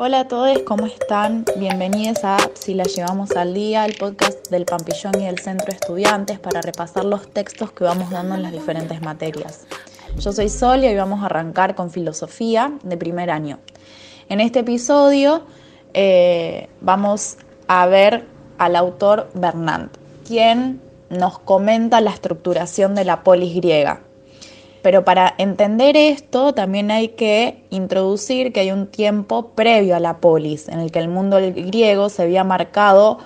Hola a todos, ¿cómo están? Bienvenidos a Si la llevamos al día, el podcast del Pampillón y del Centro de Estudiantes para repasar los textos que vamos dando en las diferentes materias. Yo soy Sol y hoy vamos a arrancar con filosofía de primer año. En este episodio eh, vamos a ver al autor Bernard, quien nos comenta la estructuración de la polis griega. Pero para entender esto también hay que introducir que hay un tiempo previo a la polis, en el que el mundo griego se había marcado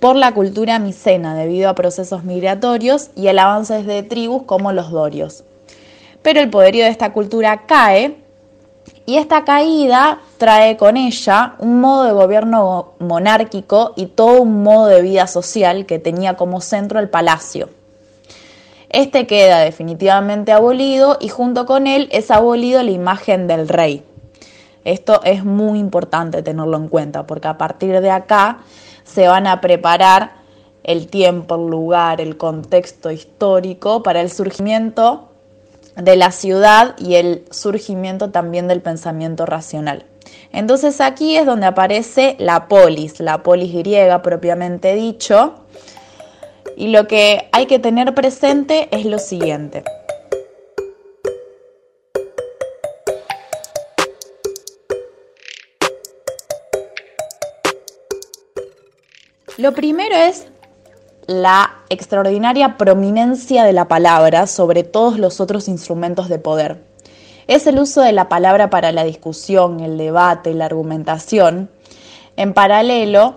por la cultura micena debido a procesos migratorios y el avance de tribus como los dorios. Pero el poderío de esta cultura cae y esta caída trae con ella un modo de gobierno monárquico y todo un modo de vida social que tenía como centro el palacio. Este queda definitivamente abolido y junto con él es abolido la imagen del rey. Esto es muy importante tenerlo en cuenta porque a partir de acá se van a preparar el tiempo, el lugar, el contexto histórico para el surgimiento de la ciudad y el surgimiento también del pensamiento racional. Entonces aquí es donde aparece la polis, la polis griega propiamente dicho, y lo que hay que tener presente es lo siguiente. Lo primero es la extraordinaria prominencia de la palabra sobre todos los otros instrumentos de poder. Es el uso de la palabra para la discusión, el debate, la argumentación. En paralelo,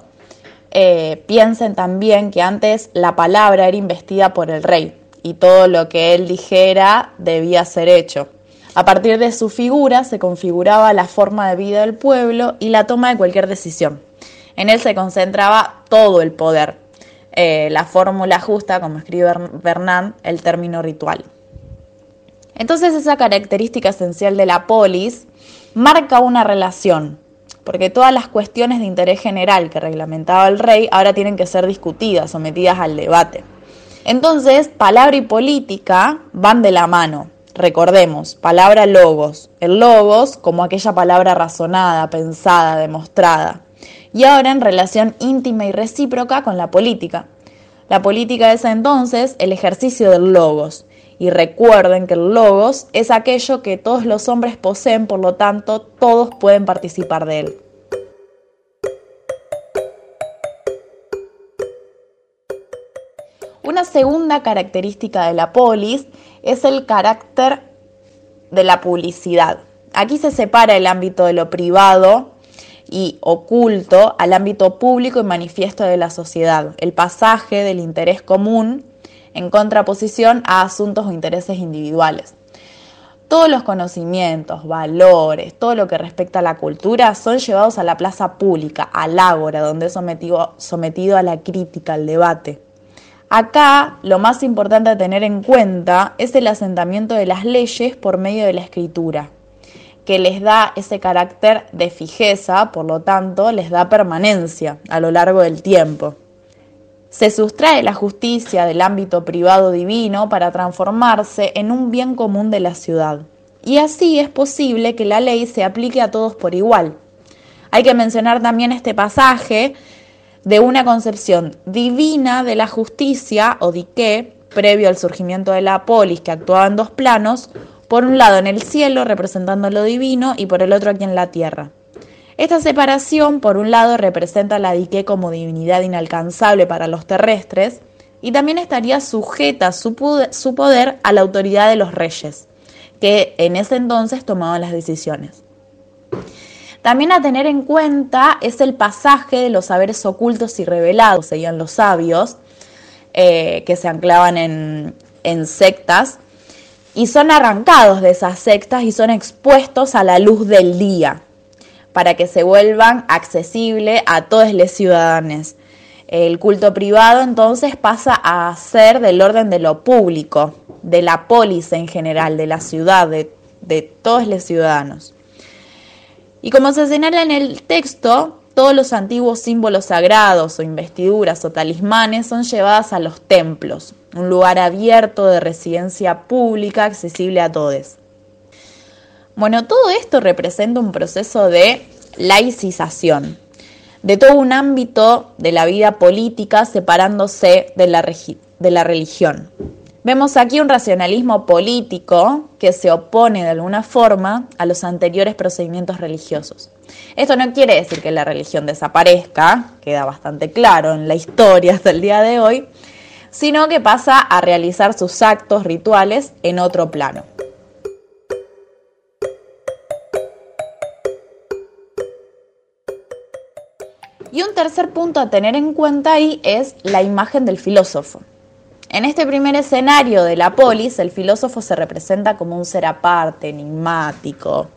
eh, piensen también que antes la palabra era investida por el rey y todo lo que él dijera debía ser hecho. A partir de su figura se configuraba la forma de vida del pueblo y la toma de cualquier decisión. En él se concentraba todo el poder, eh, la fórmula justa, como escribe Bernard, el término ritual. Entonces esa característica esencial de la polis marca una relación porque todas las cuestiones de interés general que reglamentaba el rey ahora tienen que ser discutidas, sometidas al debate. Entonces, palabra y política van de la mano. Recordemos, palabra logos. El logos como aquella palabra razonada, pensada, demostrada. Y ahora en relación íntima y recíproca con la política. La política es entonces el ejercicio del logos, y recuerden que el logos es aquello que todos los hombres poseen, por lo tanto todos pueden participar de él. Una segunda característica de la polis es el carácter de la publicidad. Aquí se separa el ámbito de lo privado y oculto al ámbito público y manifiesto de la sociedad, el pasaje del interés común en contraposición a asuntos o intereses individuales. Todos los conocimientos, valores, todo lo que respecta a la cultura son llevados a la plaza pública, al ágora, donde es sometido, sometido a la crítica, al debate. Acá lo más importante a tener en cuenta es el asentamiento de las leyes por medio de la escritura, que les da ese carácter de fijeza, por lo tanto les da permanencia a lo largo del tiempo. Se sustrae la justicia del ámbito privado divino para transformarse en un bien común de la ciudad. Y así es posible que la ley se aplique a todos por igual. Hay que mencionar también este pasaje de una concepción divina de la justicia o dique, previo al surgimiento de la polis que actuaba en dos planos, por un lado en el cielo representando lo divino y por el otro aquí en la tierra. Esta separación, por un lado, representa la dique como divinidad inalcanzable para los terrestres y también estaría sujeta su poder, a la autoridad de los reyes, que en ese entonces tomaban las decisiones. También a tener en cuenta es el pasaje de los saberes ocultos y revelados, seguían los sabios, eh, que se anclaban en sectas, y son arrancados de esas sectas y son expuestos a la luz del día para que se vuelvan accesibles a todos los ciudadanos. El culto privado entonces pasa a ser del orden de lo público, de la polis en general, de la ciudad, de, de todos los ciudadanos. Y como se señala en el texto, todos los antiguos símbolos sagrados o investiduras o talismanes son llevadas a los templos, un lugar abierto de residencia pública accesible a todos. Bueno, todo esto representa un proceso de laicización de todo un ámbito de la vida política separándose de la, de la religión. Vemos aquí un racionalismo político que se opone de alguna forma a los anteriores procedimientos religiosos. Esto no quiere decir que la religión desaparezca, queda bastante claro en la historia hasta el día de hoy, sino que pasa a realizar sus actos rituales en otro plano. Y un tercer punto a tener en cuenta ahí es la imagen del filósofo. En este primer escenario de la polis, el filósofo se representa como un ser aparte, enigmático,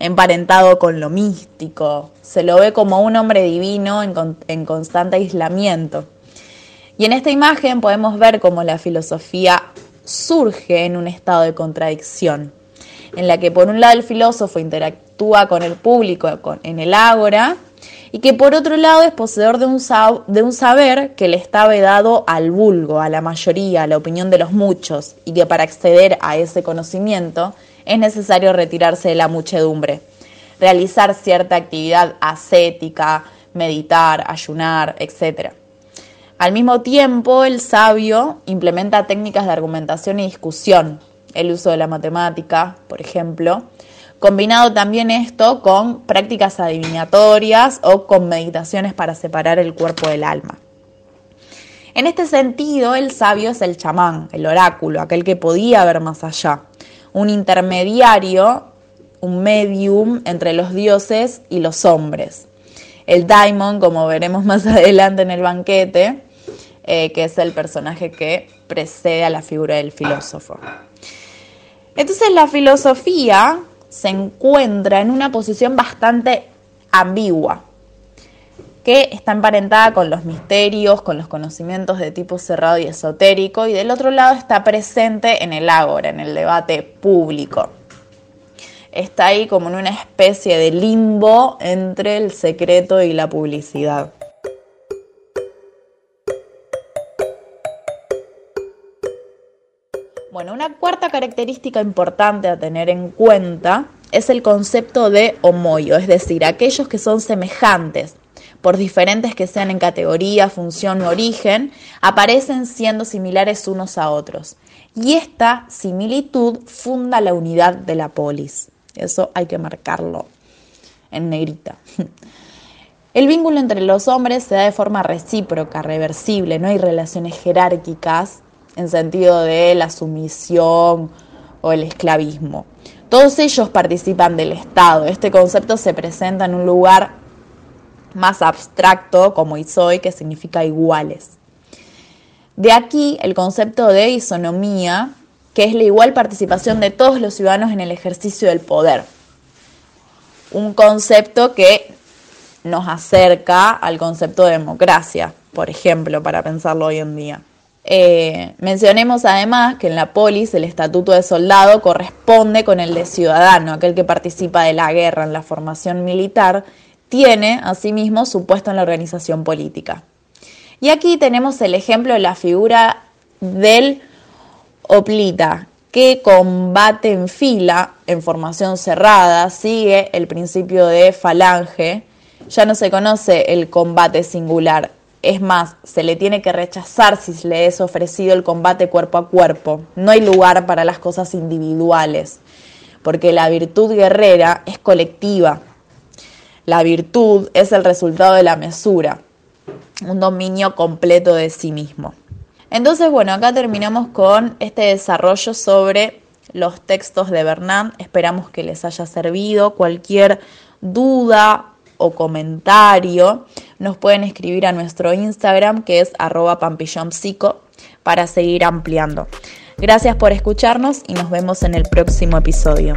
emparentado con lo místico, se lo ve como un hombre divino en, constante aislamiento. Y en esta imagen podemos ver cómo la filosofía surge en un estado de contradicción, en la que por un lado el filósofo interactúa con el público en el ágora, y que por otro lado es poseedor de un, de un saber que le está vedado al vulgo, a la mayoría, a la opinión de los muchos, y que para acceder a ese conocimiento es necesario retirarse de la muchedumbre, realizar cierta actividad ascética, meditar, ayunar, etc. Al mismo tiempo, el sabio implementa técnicas de argumentación y discusión, el uso de la matemática, por ejemplo, Combinado también esto con prácticas adivinatorias o con meditaciones para separar el cuerpo del alma. En este sentido, el sabio es el chamán, el oráculo, aquel que podía ver más allá, un intermediario, un medium entre los dioses y los hombres. El daimon, como veremos más adelante en el banquete, eh, que es el personaje que precede a la figura del filósofo. Entonces la filosofía se encuentra en una posición bastante ambigua, que está emparentada con los misterios, con los conocimientos de tipo cerrado y esotérico, y del otro lado está presente en el ágora, en el debate público. Está ahí como en una especie de limbo entre el secreto y la publicidad. Bueno, una cuarta característica importante a tener en cuenta es el concepto de homoio, es decir, aquellos que son semejantes, por diferentes que sean en categoría, función u origen, aparecen siendo similares unos a otros. Y esta similitud funda la unidad de la polis. Eso hay que marcarlo en negrita. El vínculo entre los hombres se da de forma recíproca, reversible, no hay relaciones jerárquicas en sentido de la sumisión o el esclavismo. Todos ellos participan del Estado. Este concepto se presenta en un lugar más abstracto como isoi, que significa iguales. De aquí el concepto de isonomía, que es la igual participación de todos los ciudadanos en el ejercicio del poder. Un concepto que nos acerca al concepto de democracia, por ejemplo, para pensarlo hoy en día. Eh, mencionemos además que en la polis el estatuto de soldado corresponde con el de ciudadano, aquel que participa de la guerra en la formación militar, tiene asimismo su puesto en la organización política. Y aquí tenemos el ejemplo de la figura del oplita, que combate en fila, en formación cerrada, sigue el principio de falange, ya no se conoce el combate singular, es más, se le tiene que rechazar si le es ofrecido el combate cuerpo a cuerpo. No hay lugar para las cosas individuales, porque la virtud guerrera es colectiva. La virtud es el resultado de la mesura, un dominio completo de sí mismo. Entonces, bueno, acá terminamos con este desarrollo sobre los textos de Bernard. Esperamos que les haya servido. Cualquier duda comentario, nos pueden escribir a nuestro Instagram que es arroba pampillonpsico para seguir ampliando. Gracias por escucharnos y nos vemos en el próximo episodio.